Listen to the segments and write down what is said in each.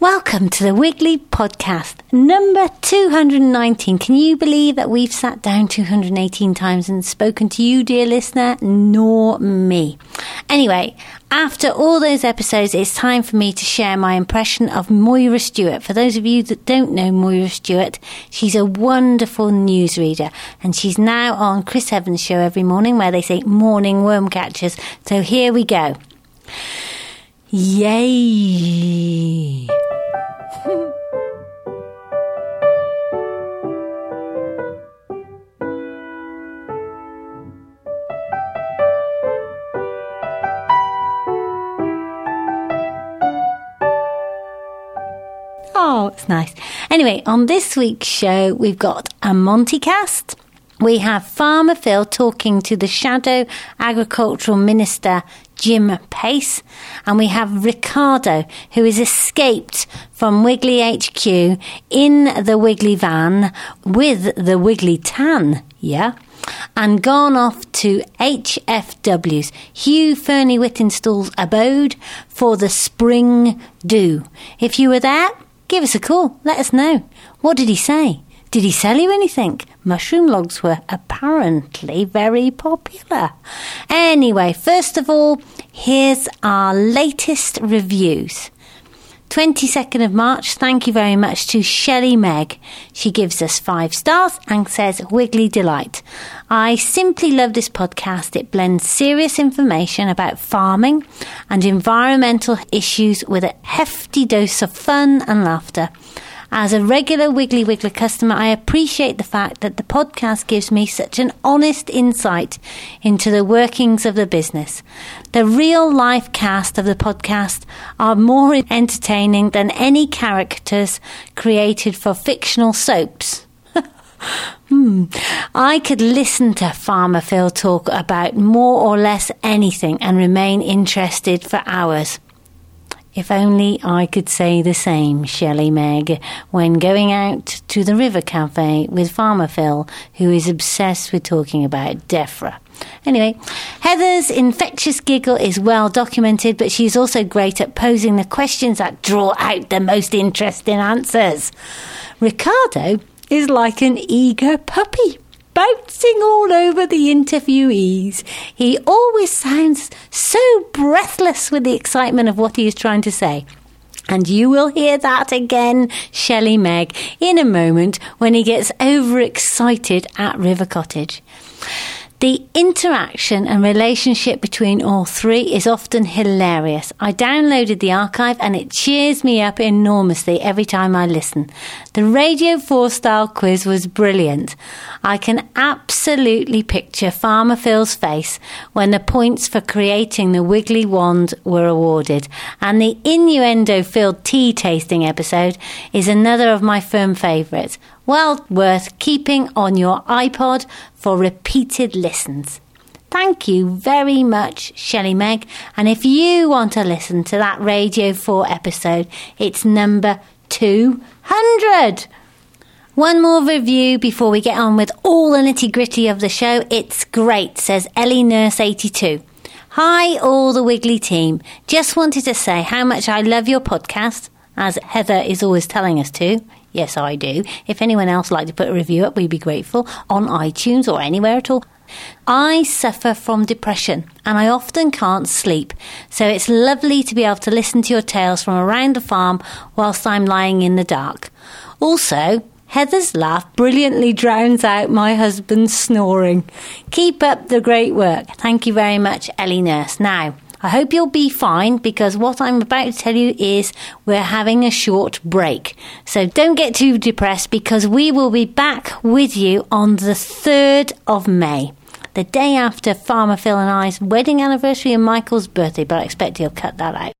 Welcome to the Wiggly Podcast, number 219. Can you believe that we've sat down 218 times and spoken to you, dear listener, nor me? Anyway, after all those episodes, it's time for me to share my impression of Moira Stewart. For those of you that don't know Moira Stewart, she's a wonderful newsreader and she's now on Chris Evans' show every morning where they say morning worm catchers. So here we go. Yay! Oh, it's nice. Anyway, on this week's show, we've got a Monty cast. We have Farmer Phil talking to the Shadow Agricultural Minister Jim Paice, and we have Ricardo, who has escaped from Wiggly HQ in the Wiggly van with the Wiggly tan, yeah, and gone off to HFW's Hugh Fearnley-Whittingstall's abode for the spring do. If you were there, give us a call. Let us know. What did he say? Did he sell you anything? Mushroom logs were apparently very popular. Anyway, first of all, here's our latest reviews. 22nd of March, thank you very much to Shelley Meg. She gives us five stars and says, Wiggly Delight. I simply love this podcast. It blends serious information about farming and environmental issues with a hefty dose of fun and laughter. As a regular Wiggly Wiggler customer, I appreciate the fact that the podcast gives me such an honest insight into the workings of the business. The real life cast of the podcast are more entertaining than any characters created for fictional soaps. Hmm. I could listen to Farmer Phil talk about more or less anything and remain interested for hours. If only I could say the same, Shelley Meg, when going out to the River Cafe with Farmer Phil, who is obsessed with talking about DEFRA. Anyway, Heather's infectious giggle is well documented, but she's also great at posing the questions that draw out the most interesting answers. Ricardo is like an eager puppy bouncing all over the interviewees. He always sounds so breathless with the excitement of what he is trying to say. And you will hear that again, Shelley Meg, in a moment when he gets overexcited at River Cottage. The interaction and relationship between all three is often hilarious. I downloaded the archive and it cheers me up enormously every time I listen. The Radio 4 style quiz was brilliant. I can absolutely picture Farmer Phil's face when the points for creating the wiggly wand were awarded. And the innuendo filled tea tasting episode is another of my firm favourites well worth keeping on your iPod for repeated listens. Thank you very much, Shelley Meg. And if you want to listen to that Radio 4 episode, it's number 200. One more review before we get on with all the nitty gritty of the show. It's great, says Ellie Nurse 82. Hi, all the Wiggly team. Just wanted to say how much I love your podcast, as Heather is always telling us to. Yes, I do. If anyone else would like to put a review up, we'd be grateful on iTunes or anywhere at all. I suffer from depression and I often can't sleep, so it's lovely to be able to listen to your tales from around the farm whilst I'm lying in the dark. Also, Heather's laugh brilliantly drowns out my husband's snoring. Keep up the great work. Thank you very much, Ellie Nurse. Now, I hope you'll be fine because what I'm about to tell you is we're having a short break. So don't get too depressed because we will be back with you on the 3rd of May. The day after Farmer Phil and I's wedding anniversary and Michael's birthday, but I expect he'll cut that out.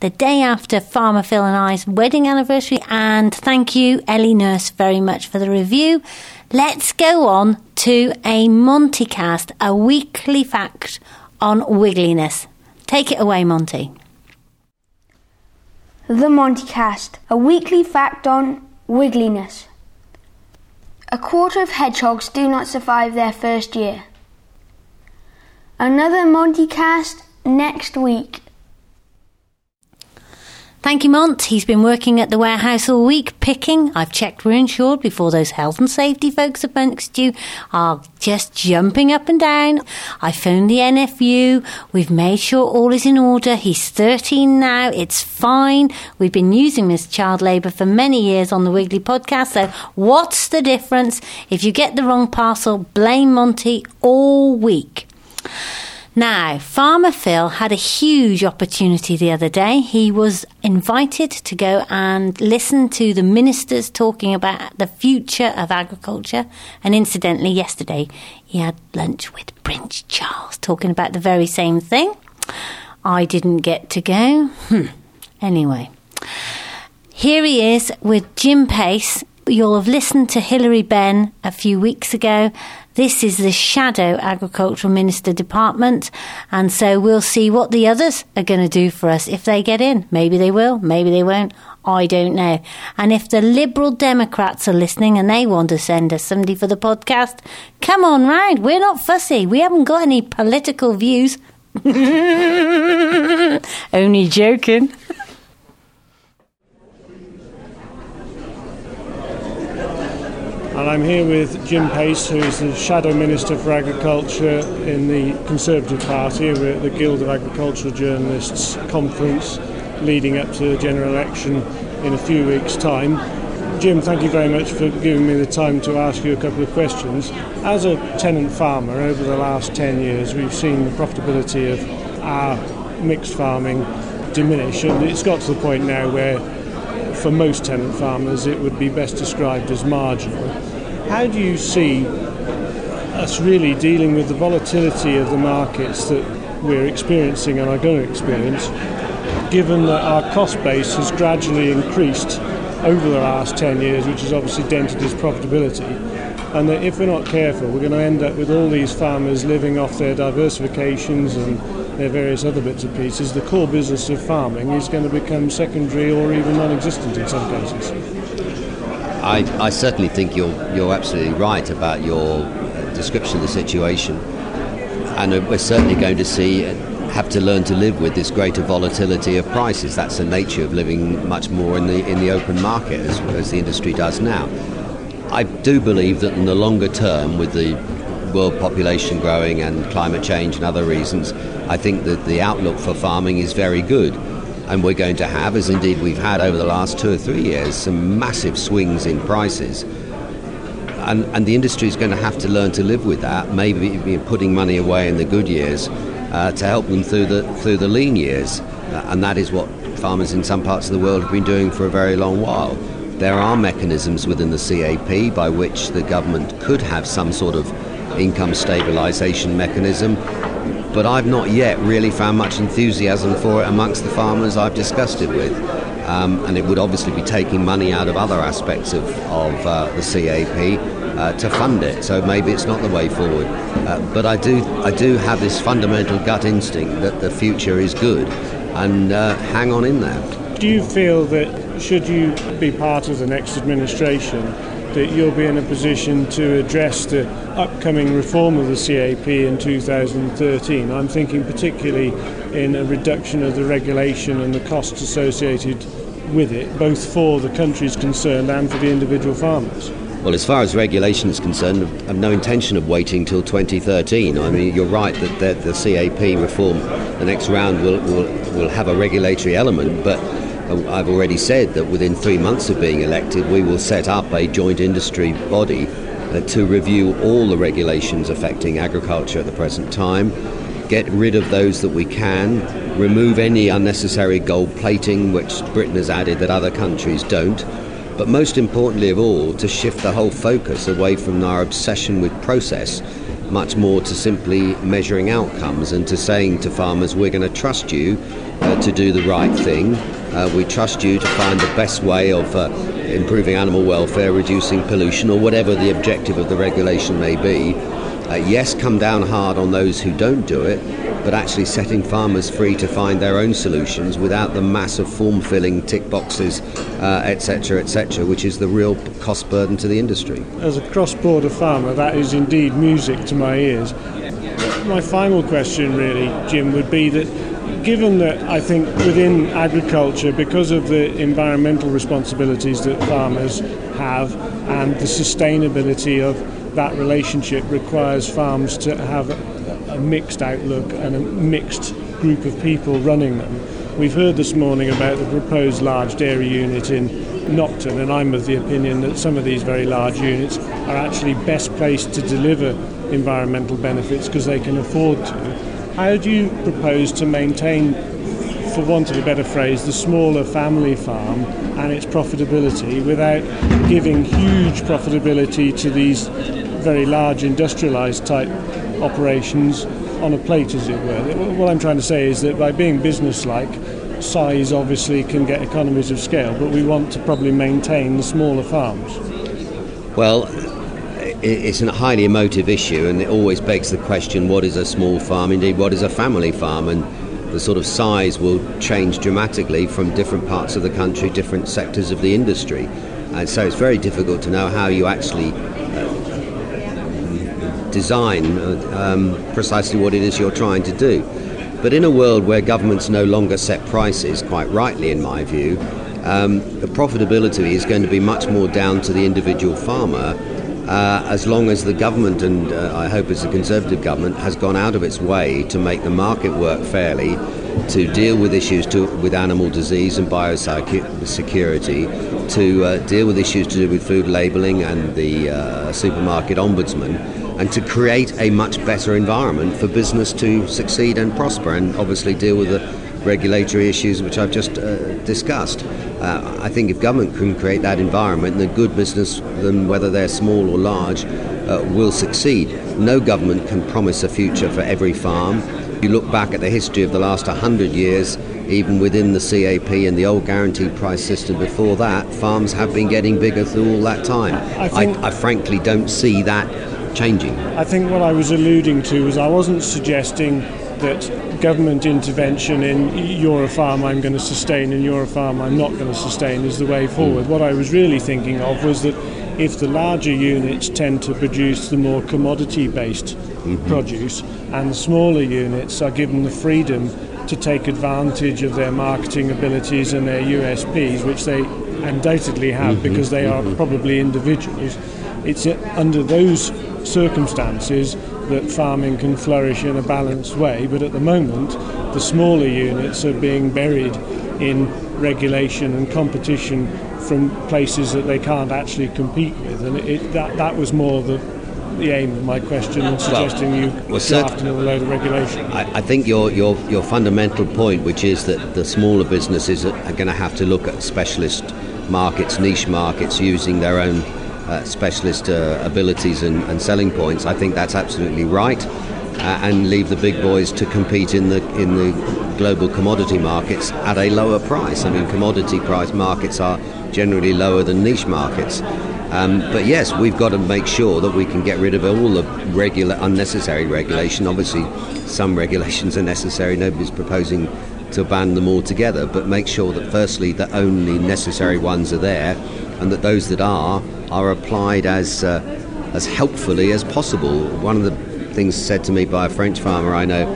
The day after Farmer Phil and I's wedding anniversary, and thank you, Ellie Nurse, very much for the review. Let's go on to a Montycast, a weekly fact on wiggliness. Take it away, Monty. The Montycast, a weekly fact on wiggliness. A quarter of hedgehogs do not survive their first year. Another Montycast next week. Thank you, Mont. He's been working at the warehouse all week, picking. I've checked we're insured before those health and safety folks amongst you are just jumping up and down. I phoned the NFU. We've made sure all is in order. He's 13 now. It's fine. We've been using this child labour for many years on the Wiggly podcast. So what's the difference? If you get the wrong parcel, blame Monty all week. Now, Farmer Phil had a huge opportunity the other day. He was invited to go and listen to the ministers talking about the future of agriculture. And incidentally, yesterday he had lunch with Prince Charles talking about the very same thing. I didn't get to go. Hmm. Anyway, here he is with Jim Paice. You'll have listened to Hilary Benn a few weeks ago this is the Shadow Agricultural Minister Department, and so we'll see what the others are going to do for us if they get in. Maybe they will, maybe they won't. I don't know. And if the Liberal Democrats are listening and they want to send us somebody for the podcast, come on round. We're not fussy. We haven't got any political views. Only joking. And I'm here with Jim Paice, who is the Shadow Minister for Agriculture in the Conservative Party. We're at the Guild of Agricultural Journalists conference leading up to the general election in a few weeks' time. Jim, thank you very much for giving me the time to ask you a couple of questions. As a tenant farmer, over the last 10 years, we've seen the profitability of our mixed farming diminish, and it's got to the point now where for most tenant farmers, it would be best described as marginal. How do you see us really dealing with the volatility of the markets that we're experiencing and are going to experience, given that our cost base has gradually increased over the last 10 years, which has obviously dented its profitability? And that if we're not careful, we're going to end up with all these farmers living off their diversifications and their various other bits and pieces, the core business of farming is going to become secondary or even non-existent in some cases. I, I certainly think you're you're absolutely right about your uh, description of the situation, and uh, we're certainly going to see uh, have to learn to live with this greater volatility of prices. That's the nature of living much more in the in the open market as, as the industry does now. I do believe that in the longer term, with the world population growing and climate change and other reasons, I think that the outlook for farming is very good. And we're going to have, as indeed we've had over the last two or three years, some massive swings in prices. And, and the industry is going to have to learn to live with that, maybe be putting money away in the good years uh, to help them through the, through the lean years. Uh, and that is what farmers in some parts of the world have been doing for a very long while. There are mechanisms within the CAP by which the government could have some sort of income stabilisation mechanism, but I've not yet really found much enthusiasm for it amongst the farmers I've discussed it with. Um, and it would obviously be taking money out of other aspects of, of uh, the CAP uh, to fund it. So maybe it's not the way forward. Uh, but I do, I do have this fundamental gut instinct that the future is good, and uh, hang on in there. Do you feel that should you be part of the next administration, that you'll be in a position to address the upcoming reform of the CAP in 2013. I'm thinking particularly in a reduction of the regulation and the costs associated with it, both for the countries concerned and for the individual farmers. Well, as far as regulation is concerned, I have no intention of waiting till 2013. I mean, you're right that the, the CAP reform, the next round, will, will, will have a regulatory element, but I've already said that within three months of being elected, we will set up a joint industry body uh, to review all the regulations affecting agriculture at the present time, get rid of those that we can, remove any unnecessary gold plating which Britain has added that other countries don't, but most importantly of all, to shift the whole focus away from our obsession with process much more to simply measuring outcomes and to saying to farmers, we're going to trust you uh, to do the right thing. Uh, we trust you to find the best way of uh, improving animal welfare, reducing pollution, or whatever the objective of the regulation may be. Uh, yes, come down hard on those who don't do it, but actually setting farmers free to find their own solutions without the mass of form filling tick boxes, etc., uh, etc., et which is the real cost burden to the industry. As a cross border farmer, that is indeed music to my ears. My final question, really, Jim, would be that given that I think within agriculture, because of the environmental responsibilities that farmers have and the sustainability of that relationship requires farms to have a, mixed outlook and a mixed group of people running them. We've heard this morning about the proposed large dairy unit in Nocton, and I'm of the opinion that some of these very large units are actually best placed to deliver environmental benefits because they can afford to. How do you propose to maintain, for want of a better phrase, the smaller family farm and its profitability without giving huge profitability to these very large industrialised type operations on a plate, as it were. What I'm trying to say is that by being businesslike, size obviously can get economies of scale, but we want to probably maintain the smaller farms. Well, it's a highly emotive issue, and it always begs the question what is a small farm? Indeed, what is a family farm? And the sort of size will change dramatically from different parts of the country, different sectors of the industry. And so it's very difficult to know how you actually design um, precisely what it is you're trying to do. But in a world where governments no longer set prices, quite rightly in my view, um, the profitability is going to be much more down to the individual farmer uh, as long as the government, and uh, I hope it's a Conservative government, has gone out of its way to make the market work fairly, to deal with issues to, with animal disease and biosecurity, to uh, deal with issues to do with food labelling and the uh, supermarket ombudsman and to create a much better environment for business to succeed and prosper and obviously deal with the regulatory issues which I've just uh, discussed. Uh, I think if government can create that environment, then good business, then whether they're small or large, uh, will succeed. No government can promise a future for every farm. If you look back at the history of the last 100 years, even within the CAP and the old guaranteed price system before that, farms have been getting bigger through all that time. I, I, I frankly don't see that changing? I think what I was alluding to was I wasn't suggesting that government intervention in you're a farm I'm going to sustain and you're a farm I'm not going to sustain is the way forward. Mm. What I was really thinking of was that if the larger units tend to produce the more commodity based mm-hmm. produce and the smaller units are given the freedom to take advantage of their marketing abilities and their USPs, which they undoubtedly have mm-hmm. because they are mm-hmm. probably individuals. It's under those circumstances that farming can flourish in a balanced way, but at the moment, the smaller units are being buried in regulation and competition from places that they can't actually compete with, and it, that that was more the the aim of my question and suggesting well, you well, drafting a load of regulation. I, I, think your, your your fundamental point, which is that the smaller businesses are going to have to look at specialist markets, niche markets, using their own uh, specialist uh, abilities and, and, selling points. I think that's absolutely right, uh, and leave the big boys to compete in the in the global commodity markets at a lower price. I mean, commodity price markets are generally lower than niche markets. Um, but yes, we've got to make sure that we can get rid of all the regular, unnecessary regulation. Obviously, some regulations are necessary. Nobody's proposing to ban them altogether, but make sure that firstly, the only necessary ones are there, and that those that are are applied as uh, as helpfully as possible. One of the things said to me by a French farmer I know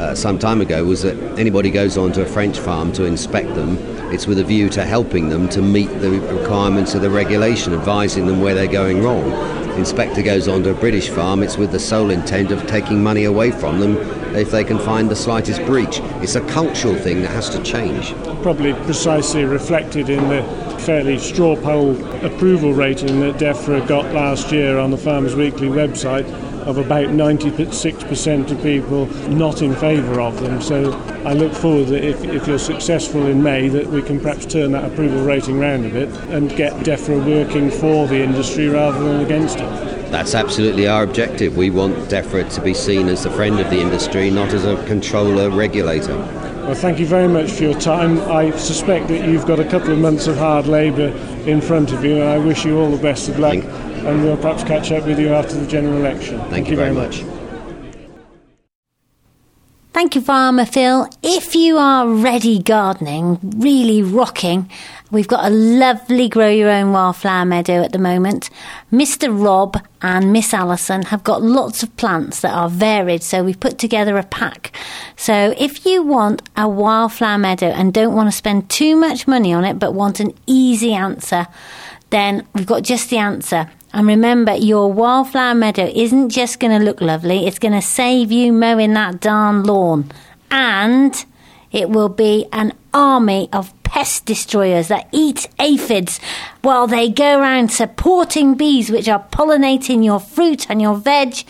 uh, some time ago was that anybody goes onto a French farm to inspect them, it's with a view to helping them to meet the requirements of the regulation, advising them where they're going wrong. Inspector goes onto a British farm, it's with the sole intent of taking money away from them if they can find the slightest breach. It's a cultural thing that has to change. Probably precisely reflected in the fairly straw poll approval rating that DEFRA got last year on the Farmers Weekly website of about 96% of people not in favour of them. So I look forward that if, if you're successful in May, that we can perhaps turn that approval rating round a bit and get DEFRA working for the industry rather than against it. That's absolutely our objective. We want DEFRA to be seen as the friend of the industry, not as a controller regulator. Well, thank you very much for your time. I suspect that you've got a couple of months of hard labour in front of you, and I wish you all the best of luck. Thank and we'll perhaps catch up with you after the general election. Thank, thank you, you, very much. much. Thank you, Farmer Phil. If you are ready gardening, really rocking, we've got a lovely grow your own wildflower meadow at the moment. Mr. Rob and Miss Allison have got lots of plants that are varied, so we've put together a pack. So if you want a wildflower meadow and don't want to spend too much money on it but want an easy answer, then we've got just the answer. And remember, your wildflower meadow isn't just going to look lovely, it's going to save you mowing that darn lawn. And it will be an army of pest destroyers that eat aphids while they go around supporting bees which are pollinating your fruit and your veg.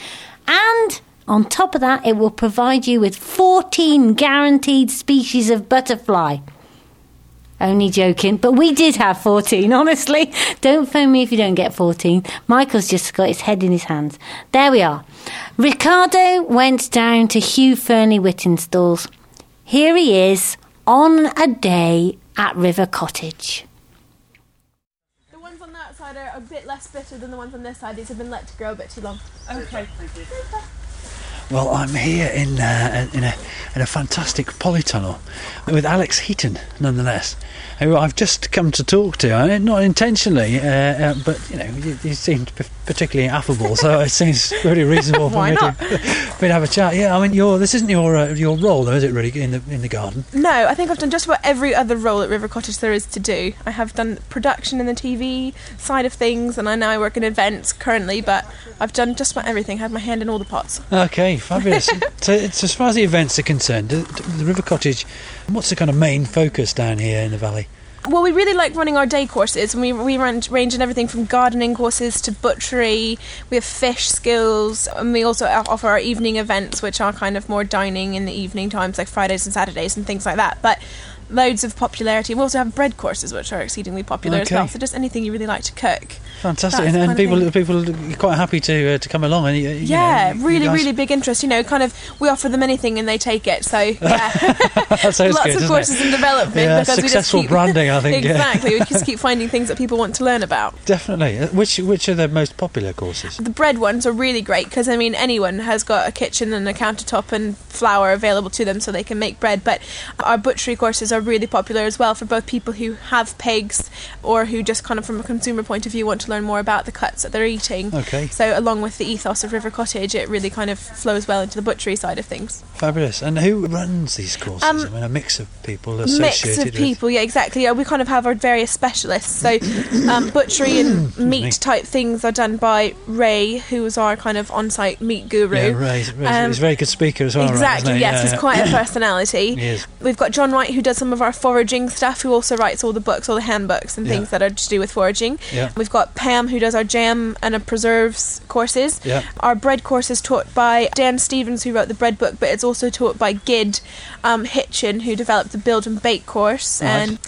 And on top of that, it will provide you with 14 guaranteed species of butterfly. Only joking, but we did have 14, honestly. Don't phone me if you don't get 14. Michael's just got his head in his hands. There we are. Ricardo went down to Hugh Fearnley-Whittingstall's. Here he is on a day at River Cottage. The ones on that side are a bit less bitter than the ones on this side. These have been let to grow a bit too long. Okay. Well, I'm here in uh, in a in a fantastic polytunnel with Alex Heaton, nonetheless, who I've just come to talk to. Not intentionally, uh, uh, but you know, he, he seemed p- particularly affable, so it seems very reasonable for me to, for me to have a chat. Yeah, I mean, your this isn't your uh, your role, though, is it? Really, in the in the garden. No, I think I've done just about every other role at River Cottage there is to do. I have done production in the TV side of things, and I now work in events currently, but I've done just about everything. I had my hand in all the pots. Okay, fabulous. so, it's, as far as the events are concerned, the, the River Cottage, what's the kind of main focus down here in the valley? Well, we really like running our day courses, and we we run, range in everything from gardening courses to butchery. We have fish skills, and we also offer our evening events, which are kind of more dining in the evening times, like Fridays and Saturdays and things like that. But loads of popularity. We also have bread courses, which are exceedingly popular as well. So just anything you really like to cook. Fantastic, and, and people of people are quite happy to uh, to come along. And you, you Yeah, know, really, guys- really big interest. You know, kind of we offer them anything and they take it. So yeah, lots good, of courses it? in development Yeah, because we just successful keep branding, I think, yeah. exactly. we just keep finding things that people want to learn about. Definitely. Uh, Which which are the most popular courses? The bread ones are really great because I mean anyone has got a kitchen and a countertop and flour available to them so they can make bread. But our butchery courses are really popular as well for both people who have pigs or who just kind of from a consumer point of view want to learn more about the cuts that they're eating. Okay. So along with the ethos of River Cottage, it really kind of flows well into the butchery side of things. Fabulous. And who runs these courses? Um, I mean, a mix of people associated mix of with- people yeah exactly yeah, we kind of have our various specialists so um, butchery and me. meat type things are done by ray who is our kind of on-site meat guru Yeah, Ray. Um, he's a very good speaker as well. exactly he? yes Yeah, he's yeah. quite a personality we've got John Wright who does some of our foraging stuff who also writes all the books all the handbooks and Yeah. things that are to do with foraging Yeah. we've got pam who does our jam and our preserves courses Yeah. our bread course is taught by Dan Stevens, who wrote the bread book, but it's also taught by Gid um, Hitchin, who developed the build and bake course, Right. and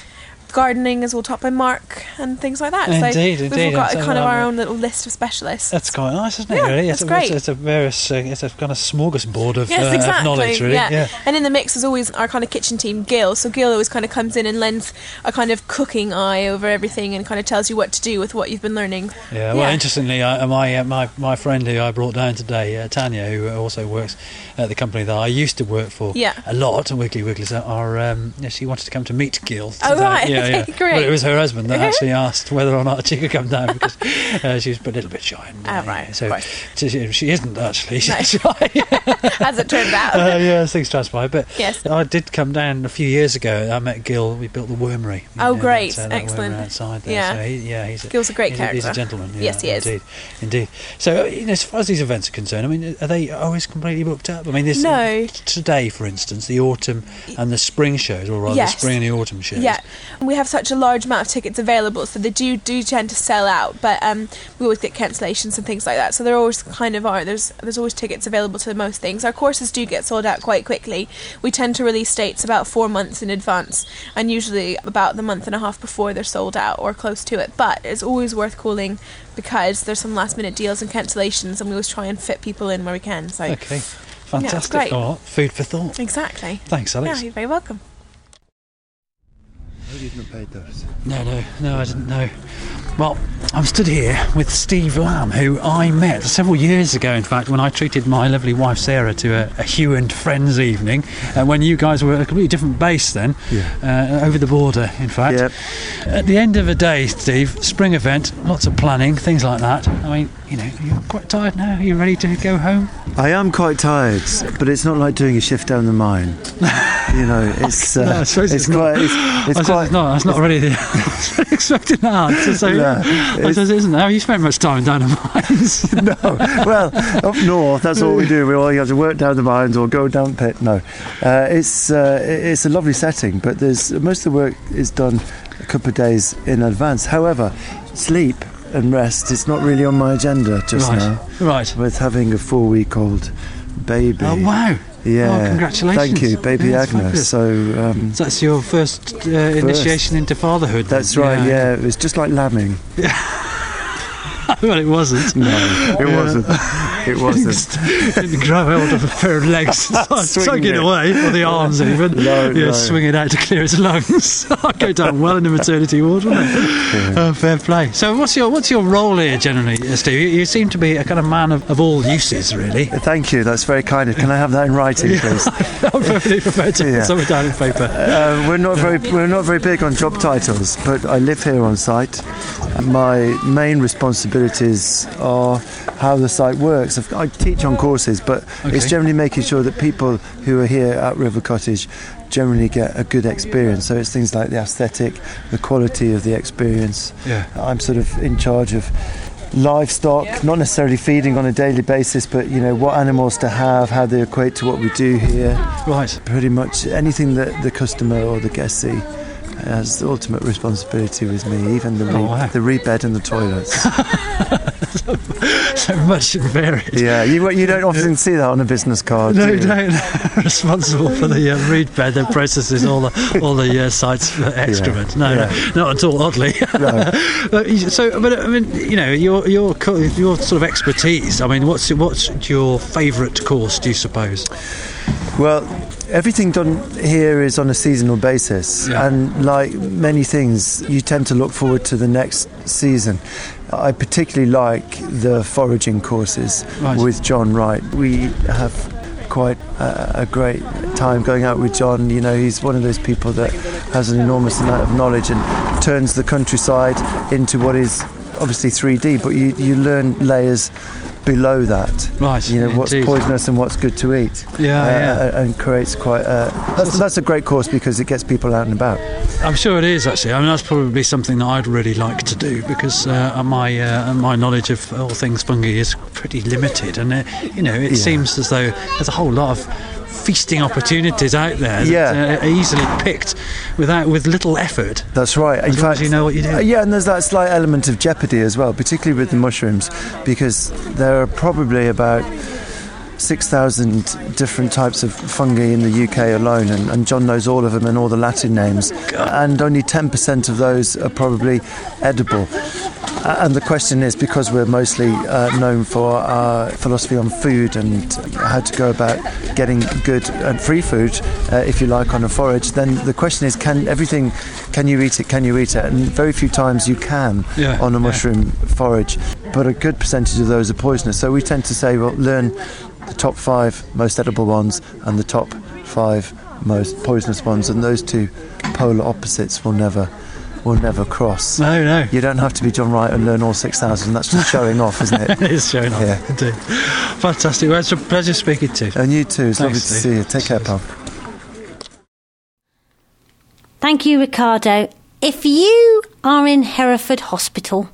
gardening is all taught by Mark and things like that. Indeed, so indeed. we've all got a kind of our own little list of specialists. That's quite nice, isn't it? Yeah, really, it's, great. It's, it's a various, uh, it's a kind of smorgasbord of, Yes, uh, of knowledge, really. yeah. and in the mix is always our kind of kitchen team, Gil. So Gil always kind of comes in and lends a kind of cooking eye over everything and kind of tells you what to do with what you've been learning. Yeah, well, interestingly, I, my, uh, my my friend who I brought down today, uh, Tanya, who also works at the company that I used to work for Yeah. a lot, Wiggly Wigglies, are um, she wanted to come to meet Gil. Oh, right, yeah, okay, yeah. great. But it was her husband that actually asked whether or not she could come down because uh, she was a little bit shy. And, Oh, right, so, she, she isn't actually. She's No. shy. As it turned out. uh, yeah, things transpire. But Yes. I did come down a few years ago. I met Gil. We built the wormery. Oh, know, great. that, uh, that Excellent. outside there. Yeah. So he, yeah, he's a, Gil's a great he's He's a gentleman. Yeah, Yes, he is. Indeed, indeed. So, you know, as far as these events are concerned, I mean, are they always completely booked up? I mean, this No. today, for instance, the autumn and the spring shows, or rather, Yes. the spring and the autumn shows. Yeah, and we have such a large amount of tickets available, so they do do tend to sell out. But um, we always get cancellations and things like that. So there always kind of are. There's there's always tickets available to most things. Our courses do get sold out quite quickly. We tend to release dates about four months in advance, and usually about the month and a half before they're sold out or close to it. But it's always worth calling because there's some last minute deals and cancellations, and we always try and fit people in where we can. So Okay. Fantastic. great. Oh, food for thought. exactly. Thanks, Alex. Yeah, you're very welcome. You've not paid those. No, no, no, I didn't know. Well, I'm stood here with Steve Lamb, who I met several years ago, in fact, when I treated my lovely wife Sarah to a, a Hugh and Friends evening, uh, when you guys were at a completely different base then, Yeah. uh, over the border, in fact. Yep. At the end of the day, Steve, spring event, lots of planning, things like that. I mean, you know, you're quite tired now. Are you ready to go home? I am quite tired, but it's not like doing a shift down the mine. you know, it's uh, No, I suppose it's, it's not. quite it's, I it's quite it's not. That's not really the. I was expecting that answer. So, No, I it's- suppose it isn't. Have you spent much time down the mines? no. Well, up north, that's all we do. We all have to work down the mines or go down pit. No, uh, it's uh, it's a lovely setting, but there's most of the work is done a couple of days in advance. However, sleep and rest It's not really on my agenda just right. now. Right. With having a four-week-old baby. Oh wow. Yeah. Oh, congratulations. Thank you, baby Yeah, Agnes. fabulous. So. Um, So that's your first, uh, initiation into fatherhood. then? that's right. Yeah. it was just like lambing. Yeah. Well, it wasn't. No, it wasn't. It wasn't. Grab hold of a pair of legs, tugging it. away, or the arms even. No, yeah, no. swing it out to clear its lungs. I'd go down well in the maternity ward, wouldn't it? Oh, fair play. So, what's your what's your role here generally, uh, Steve? You, you seem to be a kind of man of, of all uses, really. Thank you. That's very kind. of. Can I have that in writing, please? I'm perfectly prepared to Yeah. put something down in paper. Uh, we're not very we're not very big on job titles, but I live here on site. My main responsibilities are how the site works. I've- I teach on courses, but it's generally making sure that people who are here at River Cottage generally get a good experience. So it's things like the aesthetic, the quality of the experience. Yeah. I'm sort of in charge of livestock, not necessarily feeding on a daily basis, but you know what animals to have, how they equate to what we do here Right. pretty much anything that the customer or the guest see has the ultimate responsibility with me, even the, re- Oh, wow. the reed bed and the toilets. So much varied. yeah, you, you don't often see that on a business card. No, do you? no, responsible for the uh, reed bed that processes all the all the uh, site's excrement. No, yeah. no, not at all. Oddly, But so, but I mean, you know, your your your sort of expertise. I mean, what's what's your favourite course? Do you suppose? Well, everything done here is on a seasonal basis, Yeah. and like many things, you tend to look forward to the next season. I particularly like the foraging courses Right. with John Wright. We have quite a, a great time going out with John. You know, he's one of those people that has an enormous amount of knowledge and turns the countryside into what is obviously 3D, but you, you learn layers below that. Right, You know, what's indeed. poisonous and what's good to eat. Yeah, Uh, yeah. and creates quite a. That's, that's a great course because it gets people out and about. I'm sure it is actually. I mean, that's probably something that I'd really like to do because uh, my uh, my knowledge of all things fungi is pretty limited, and uh, you know, it Yeah. seems as though there's a whole lot of feasting opportunities out there that Yeah. uh, are easily picked without with little effort. That's right. In as you know what you're doing. uh, yeah, and there's that slight element of jeopardy as well, particularly with the mushrooms, because there are probably about 6,000 different types of fungi in the UK alone, and, and John knows all of them and all the Latin names, and only 10% of those are probably edible. And the question is because we're mostly uh, known for our philosophy on food and how to go about getting good and free food, uh, if you like, on a forage, then the question is can everything, can you eat it, can you eat it? And very few times you can Yeah, on a yeah. mushroom forage, but a good percentage of those are poisonous. So we tend to say, well, learn the top five most edible ones and the top five most poisonous ones, and those two polar opposites will never. Will never cross. No, no. You don't have to be John Wright and learn all 6,000. That's just showing off, isn't it? It is showing off. Yeah. Indeed. Fantastic. Well, it's a pleasure speaking to you. And you too. It's lovely Thanks, to Steve. see you. Take care, pal. Thank you, Ricardo. If you are in Hereford Hospital,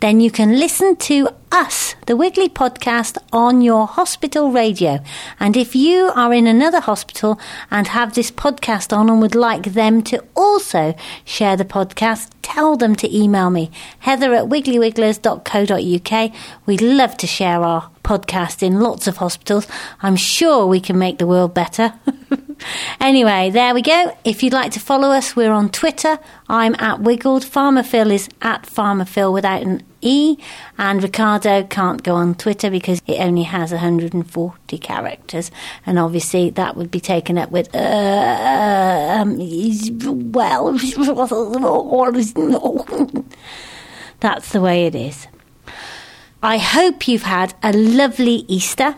then you can listen to us, the Wiggly podcast, on your hospital radio. And if you are in another hospital and have this podcast on and would like them to also share the podcast, tell them to email me, heather at wigglywigglers.co.uk. We'd love to share our podcast in lots of hospitals. I'm sure we can make the world better. Anyway, there we go. If you'd like to follow us, we're on Twitter. I'm at Wiggled. Farmer Phil is at Farmer Phil without an E. And Ricardo can't go on Twitter because it only has 140 characters. And obviously that would be taken up with, uh, um, well, that's the way it is. I hope you've had a lovely Easter.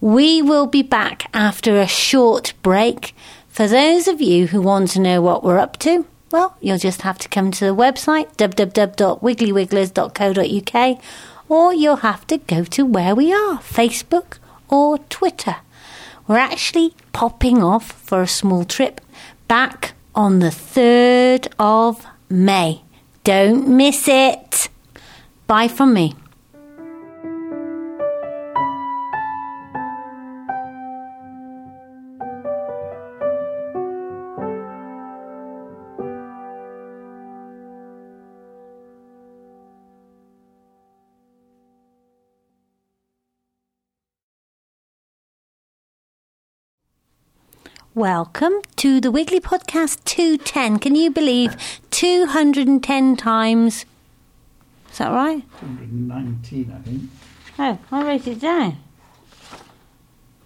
We will be back after a short break. For those of you who want to know what we're up to, well, you'll just have to come to the website www.wigglywigglers.co.uk or you'll have to go to where we are Facebook or Twitter. We're actually popping off for a small trip back on the 3rd of May. Don't miss it. Bye from me. Welcome to the Wiggly Podcast 210. Can you believe 210 times? Is that right? 219, I think. Oh, I wrote it down.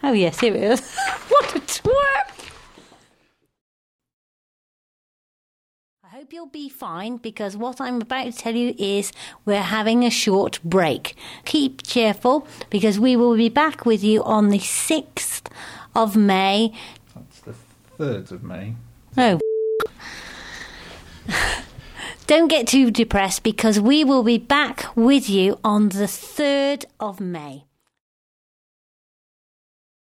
Oh, yes, here it is. what a twerp! I hope you'll be fine because what I'm about to tell you is we're having a short break. Keep cheerful because we will be back with you on the 6th of May That's 3rd of May. Oh. Don't get too depressed because we will be back with you on the 3rd of May.